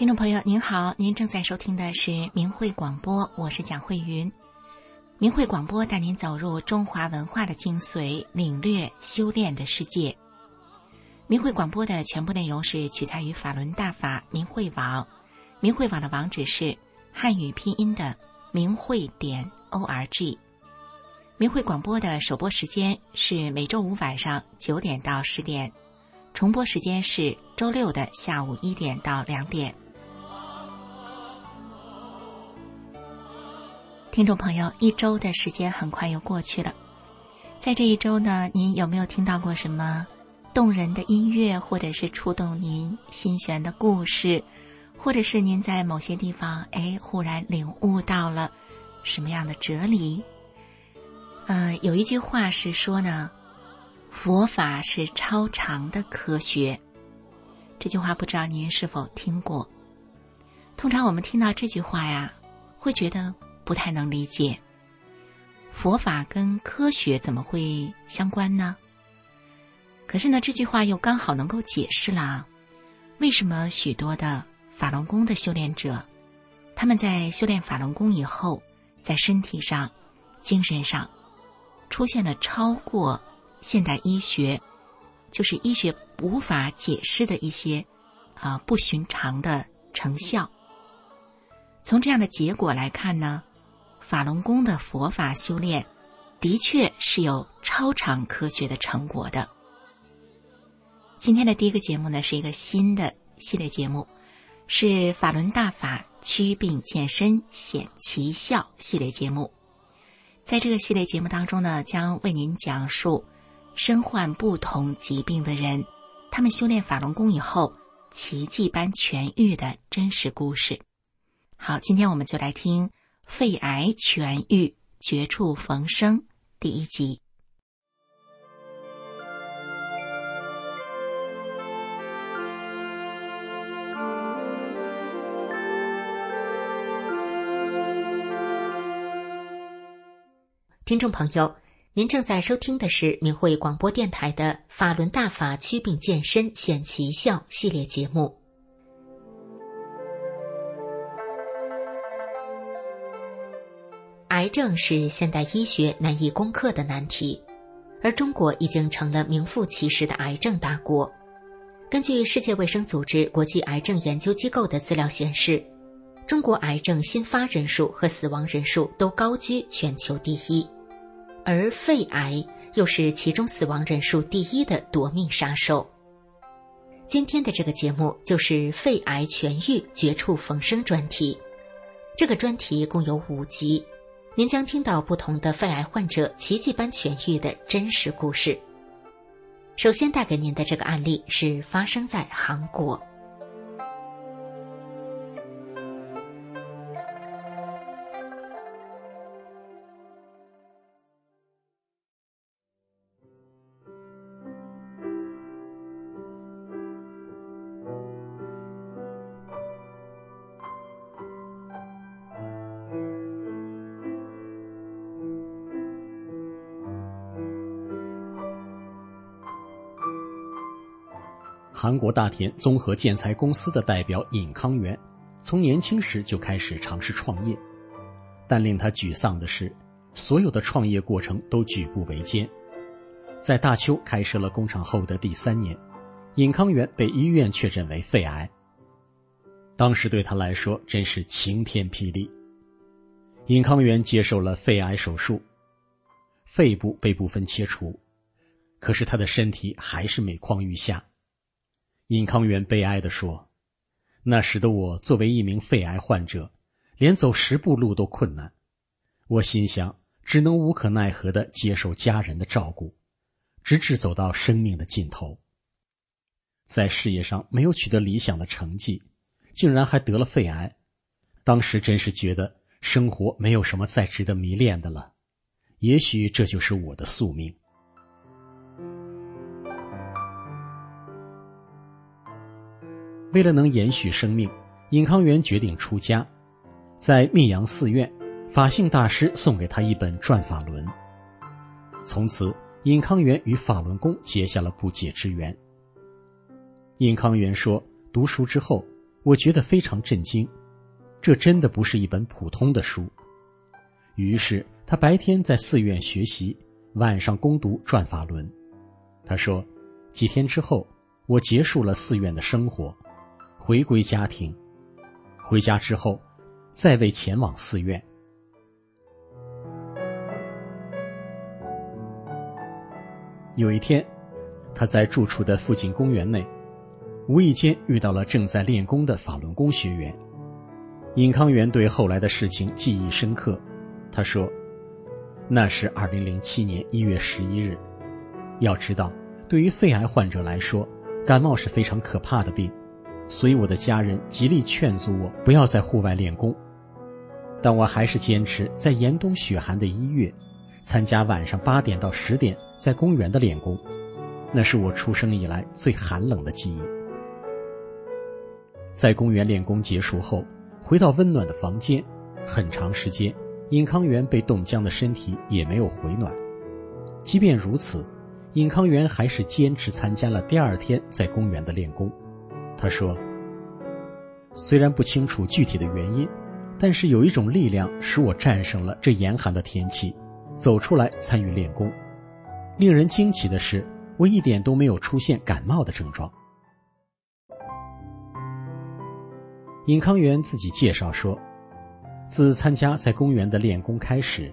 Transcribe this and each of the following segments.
听众朋友您好，您正在收听的是明慧广播，我是蒋慧云。明慧广播带您走入中华文化的精髓，领略修炼的世界。明慧广播的全部内容是取材于法轮大法明慧网，明慧网的网址是汉语拼音的明慧点 o r g。明慧广播的首播时间是每周五晚上九点到十点，重播时间是周六的下午一点到两点。听众朋友，一周的时间很快又过去了，在这一周呢，您有没有听到过什么动人的音乐，或者是触动您心弦的故事，或者是您在某些地方哎忽然领悟到了什么样的哲理？呃，有一句话是说呢，佛法是超常的科学。这句话不知道您是否听过？通常我们听到这句话呀，会觉得。不太能理解，佛法跟科学怎么会相关呢？可是呢，这句话又刚好能够解释了为什么许多的法轮功的修炼者，他们在修炼法轮功以后，在身体上、精神上出现了超过现代医学，就是医学无法解释的一些啊不寻常的成效。从这样的结果来看呢？法轮功的佛法修炼，的确是有超常科学的成果的。今天的第一个节目呢，是一个新的系列节目，是法轮大法祛病健身显奇效系列节目。在这个系列节目当中呢，将为您讲述身患不同疾病的人，他们修炼法轮功以后奇迹般痊愈的真实故事。好，今天我们就来听。肺癌痊愈，绝处逢生，第一集。听众朋友，您正在收听的是明慧广播电台的《法轮大法祛病健身显奇效》系列节目。癌症是现代医学难以攻克的难题，而中国已经成了名副其实的癌症大国。根据世界卫生组织国际癌症研究机构的资料显示，中国癌症新发人数和死亡人数都高居全球第一，而肺癌又是其中死亡人数第一的夺命杀手。今天的这个节目就是肺癌痊愈绝处逢生专题，这个专题共有五集。您将听到不同的肺癌患者奇迹般痊愈的真实故事。首先带给您的这个案例是发生在韩国。韩国大田综合建材公司的代表尹康元，从年轻时就开始尝试创业，但令他沮丧的是，所有的创业过程都举步维艰。在大邱开设了工厂后的第三年，尹康元被医院确诊为肺癌。当时对他来说真是晴天霹雳。尹康元接受了肺癌手术，肺部被部分切除，可是他的身体还是每况愈下。尹康元悲哀地说：“那时的我作为一名肺癌患者，连走十步路都困难。我心想，只能无可奈何的接受家人的照顾，直至走到生命的尽头。在事业上没有取得理想的成绩，竟然还得了肺癌。当时真是觉得生活没有什么再值得迷恋的了。也许这就是我的宿命。”为了能延续生命，尹康元决定出家。在密阳寺院，法性大师送给他一本《转法轮》。从此，尹康元与法轮功结下了不解之缘。尹康元说：“读书之后，我觉得非常震惊，这真的不是一本普通的书。于是他白天在寺院学习，晚上攻读转法轮。他说，几天之后，我结束了寺院的生活，回归家庭。回家之后，再未前往寺院。有一天，他在住处的附近公园内，无意间遇到了正在练功的法轮功学员。尹康元对后来的事情记忆深刻。他说：“那是二零零七年一月十一日。要知道，对于肺癌患者来说，感冒是非常可怕的病，所以我的家人极力劝阻我不要在户外练功。但我还是坚持在严冬雪寒的一月，参加晚上八点到十点。”在公园的练功，那是我出生以来最寒冷的记忆。在公园练功结束后，回到温暖的房间，很长时间，尹康元被冻僵的身体也没有回暖。即便如此，尹康元还是坚持参加了第二天在公园的练功。他说：“虽然不清楚具体的原因，但是有一种力量使我战胜了这严寒的天气，走出来参与练功。”令人惊奇的是，我一点都没有出现感冒的症状。尹康元自己介绍说，自参加在公园的练功开始，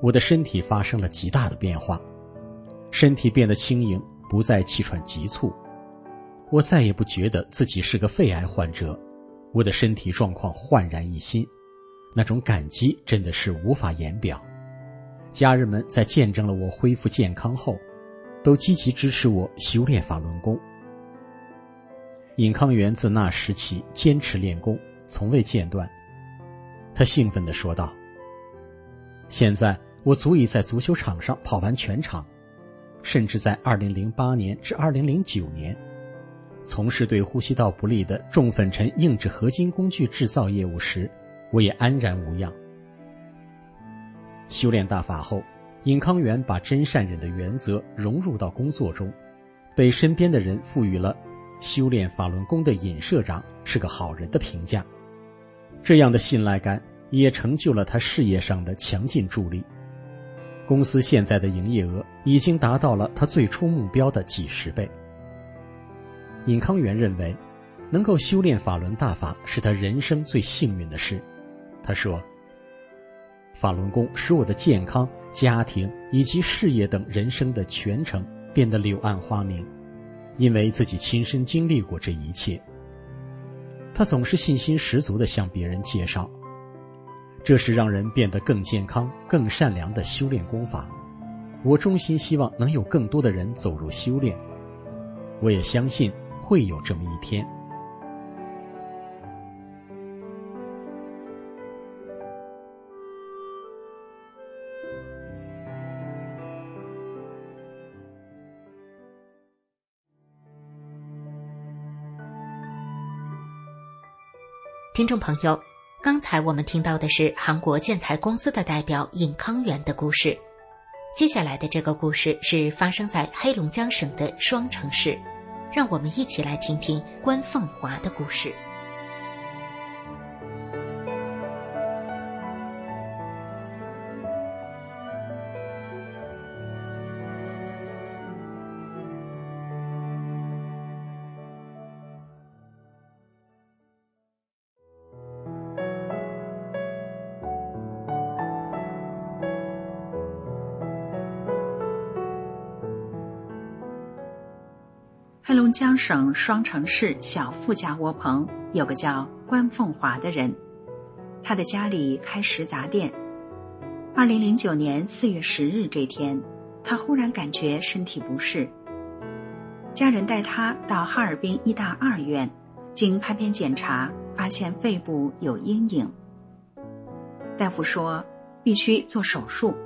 我的身体发生了极大的变化，身体变得轻盈，不再气喘急促，我再也不觉得自己是个肺癌患者，我的身体状况焕然一新，那种感激真的是无法言表。家人们在见证了我恢复健康后，都积极支持我修炼法轮功。尹康元自那时起坚持练功，从未间断。他兴奋地说道：“现在我足以在足球场上跑完全场，甚至在2008年至2009年，从事对呼吸道不利的重粉尘硬质合金工具制造业务时，我也安然无恙。”修炼大法后，尹康元把真善忍的原则融入到工作中，被身边的人赋予了“修炼法轮功的尹社长是个好人”的评价。这样的信赖感也成就了他事业上的强劲助力。公司现在的营业额已经达到了他最初目标的几十倍。尹康元认为，能够修炼法轮大法是他人生最幸运的事。他说。法轮功使我的健康、家庭以及事业等人生的全程变得柳暗花明，因为自己亲身经历过这一切。他总是信心十足地向别人介绍，这是让人变得更健康、更善良的修炼功法。我衷心希望能有更多的人走入修炼，我也相信会有这么一天。听众朋友，刚才我们听到的是韩国建材公司的代表尹康元的故事。接下来的这个故事是发生在黑龙江省的双城市，让我们一起来听听关凤华的故事。黑龙江省双城市小富家窝棚有个叫关凤华的人，他的家里开食杂店。二零零九年四月十日这天，他忽然感觉身体不适，家人带他到哈尔滨医大二院，经拍片检查，发现肺部有阴影。大夫说必须做手术，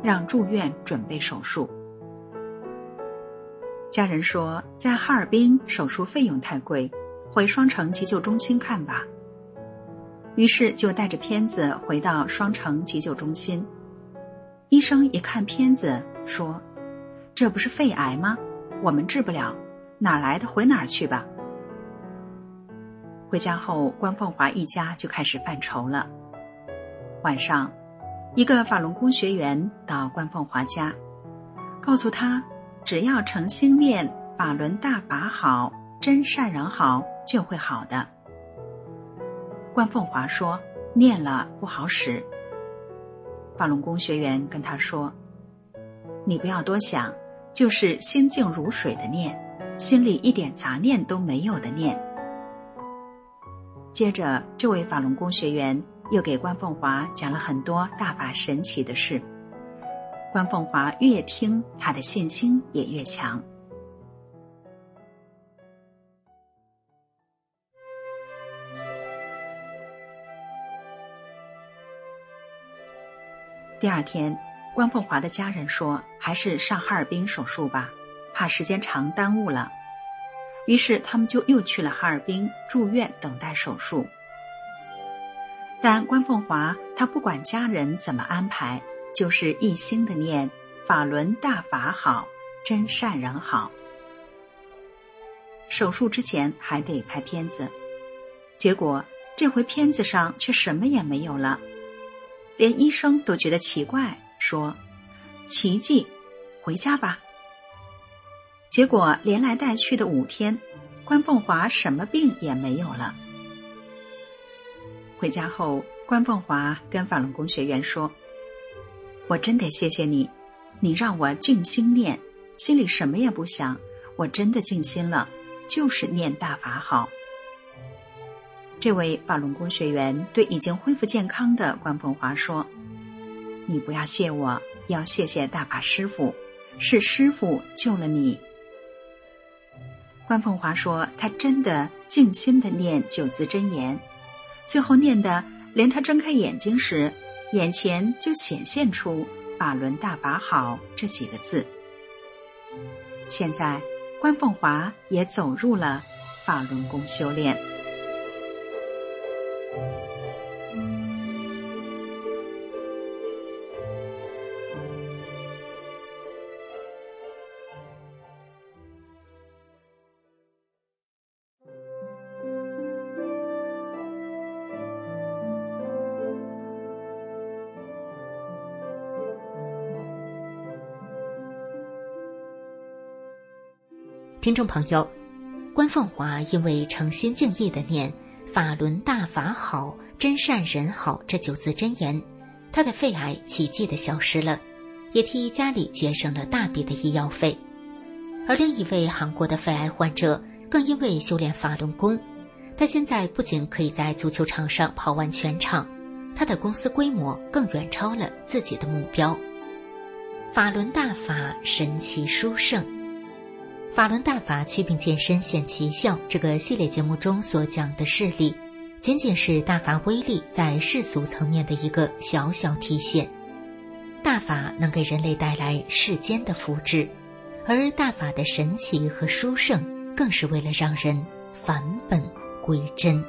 让住院准备手术。家人说，在哈尔滨手术费用太贵，回双城急救中心看吧。于是就带着片子回到双城急救中心。医生一看片子，说：“这不是肺癌吗？我们治不了，哪来的回哪儿去吧。”回家后，关凤华一家就开始犯愁了。晚上，一个法轮功学员到关凤华家，告诉他，只要诚心念“法轮大法好，真善人好”，就会好的。关凤华说：“念了不好使。”法轮功学员跟他说：“你不要多想，就是心静如水的念，心里一点杂念都没有的念。”接着，这位法轮功学员又给关凤华讲了很多大法神奇的事。关凤华越听，他的信心也越强。第二天，关凤华的家人说：“还是上哈尔滨手术吧，怕时间长耽误了。”于是他们就又去了哈尔滨住院等待手术。但关凤华他不管家人怎么安排，就是一心的念“法轮大法好，真善人好”。手术之前还得拍片子，结果这回片子上却什么也没有了，连医生都觉得奇怪，说：“奇迹，回家吧。”结果连来带去的五天，关凤华什么病也没有了。回家后，关凤华跟法轮功学员说：“我真得谢谢你，你让我静心念，心里什么也不想，我真的静心了，就是念大法好。”这位法轮功学员对已经恢复健康的关凤华说：“你不要谢我，要谢谢大法师傅，是师傅救了你。”关凤华说：“他真的静心的念九字真言，最后念的连他睁开眼睛时，眼前就显现出‘法轮大法好’这几个字。现在，关凤华也走入了法轮功修炼。”听众朋友，关凤华因为诚心敬意的念“法轮大法好，真善人好”这九字真言，他的肺癌奇迹的消失了，也替家里节省了大笔的医药费。而另一位韩国的肺癌患者，更因为修炼法轮功，他现在不仅可以在足球场上跑完全场，他的公司规模更远超了自己的目标。法轮大法神奇殊胜。法轮大法祛病健身显奇效这个系列节目中所讲的事例，仅仅是大法威力在世俗层面的一个小小体现。大法能给人类带来世间的福祉，而大法的神奇和殊胜，更是为了让人返本归真。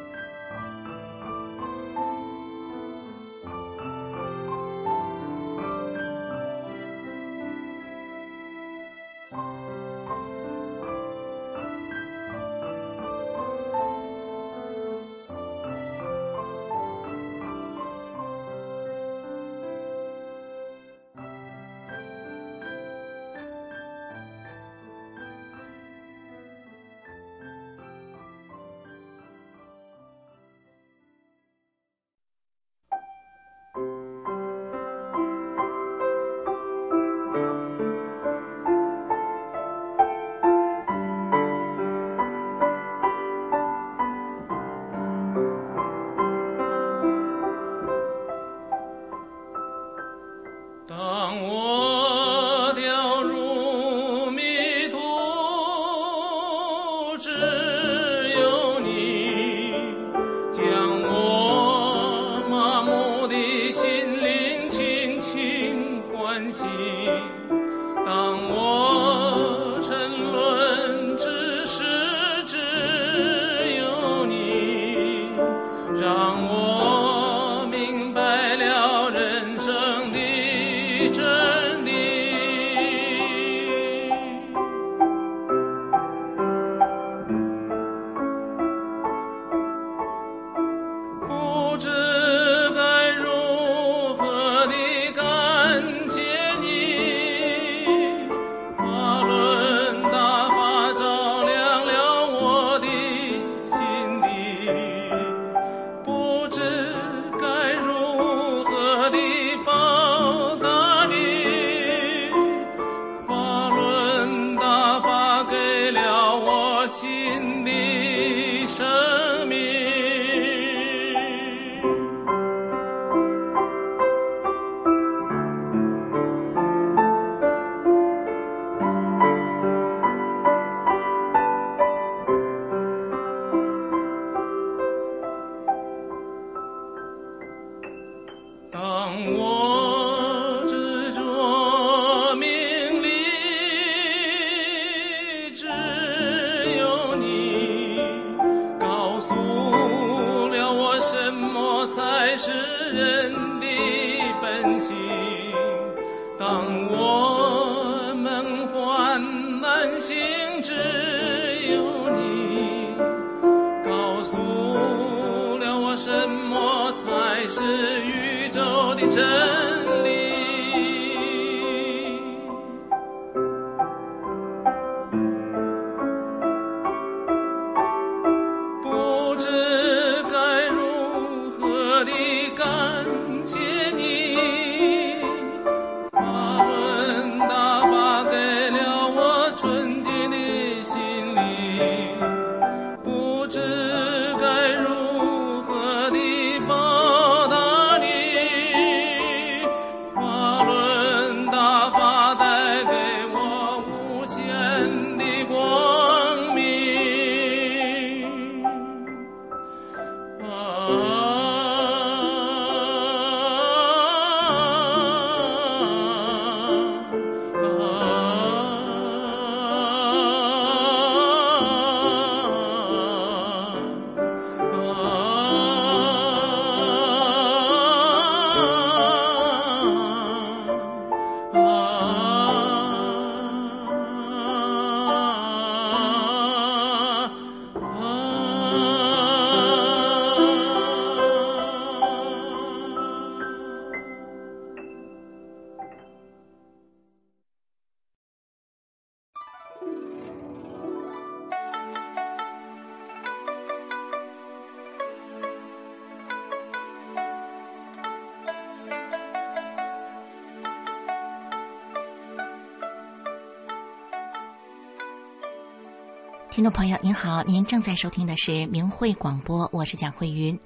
您，正在收听的是明慧广播，我是蒋慧云。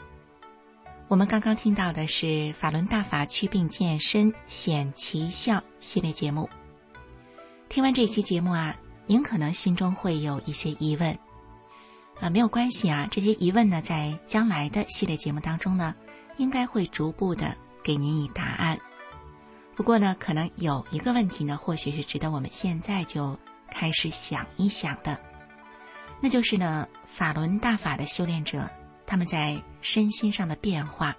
我们刚刚听到的是法轮大法祛病健身显奇效系列节目。听完这期节目啊，您可能心中会有一些疑问啊，没有关系啊，这些疑问呢，在将来的系列节目当中呢，应该会逐步的给您以答案。不过呢，可能有一个问题呢，或许是值得我们现在就开始想一想的。那就是呢，法轮大法的修炼者，他们在身心上的变化，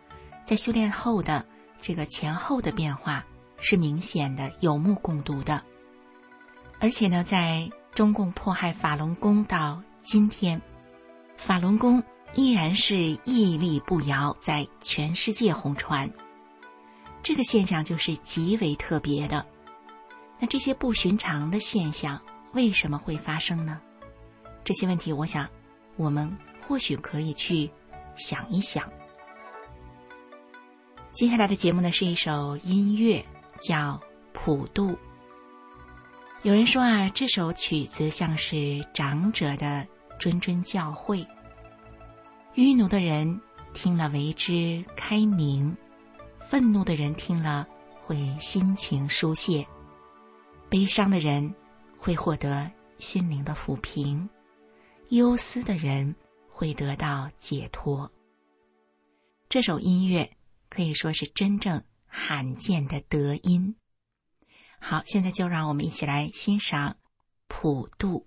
在修炼后的这个前后的变化是明显的、有目共睹的。而且呢，在中共迫害法轮功到今天，法轮功依然是屹立不摇，在全世界红传。这个现象就是极为特别的。那这些不寻常的现象为什么会发生呢？这些问题，我想，我们或许可以去想一想。接下来的节目呢，是一首音乐，叫《普渡》。有人说啊，这首曲子像是长者的谆谆教诲。愚奴的人听了为之开明，愤怒的人听了会心情疏泄，悲伤的人会获得心灵的抚平。忧思的人会得到解脱。这首音乐可以说是真正罕见的德音。好，现在就让我们一起来欣赏《普渡》。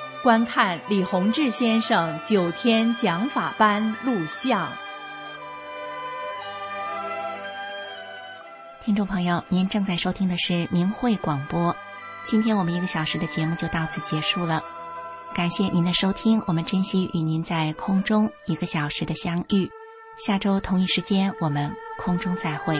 观看李洪志先生九天讲法班录像。听众朋友，您正在收听的是明慧广播。今天我们一个小时的节目就到此结束了，感谢您的收听，我们珍惜与您在空中一个小时的相遇。下周同一时间，我们空中再会。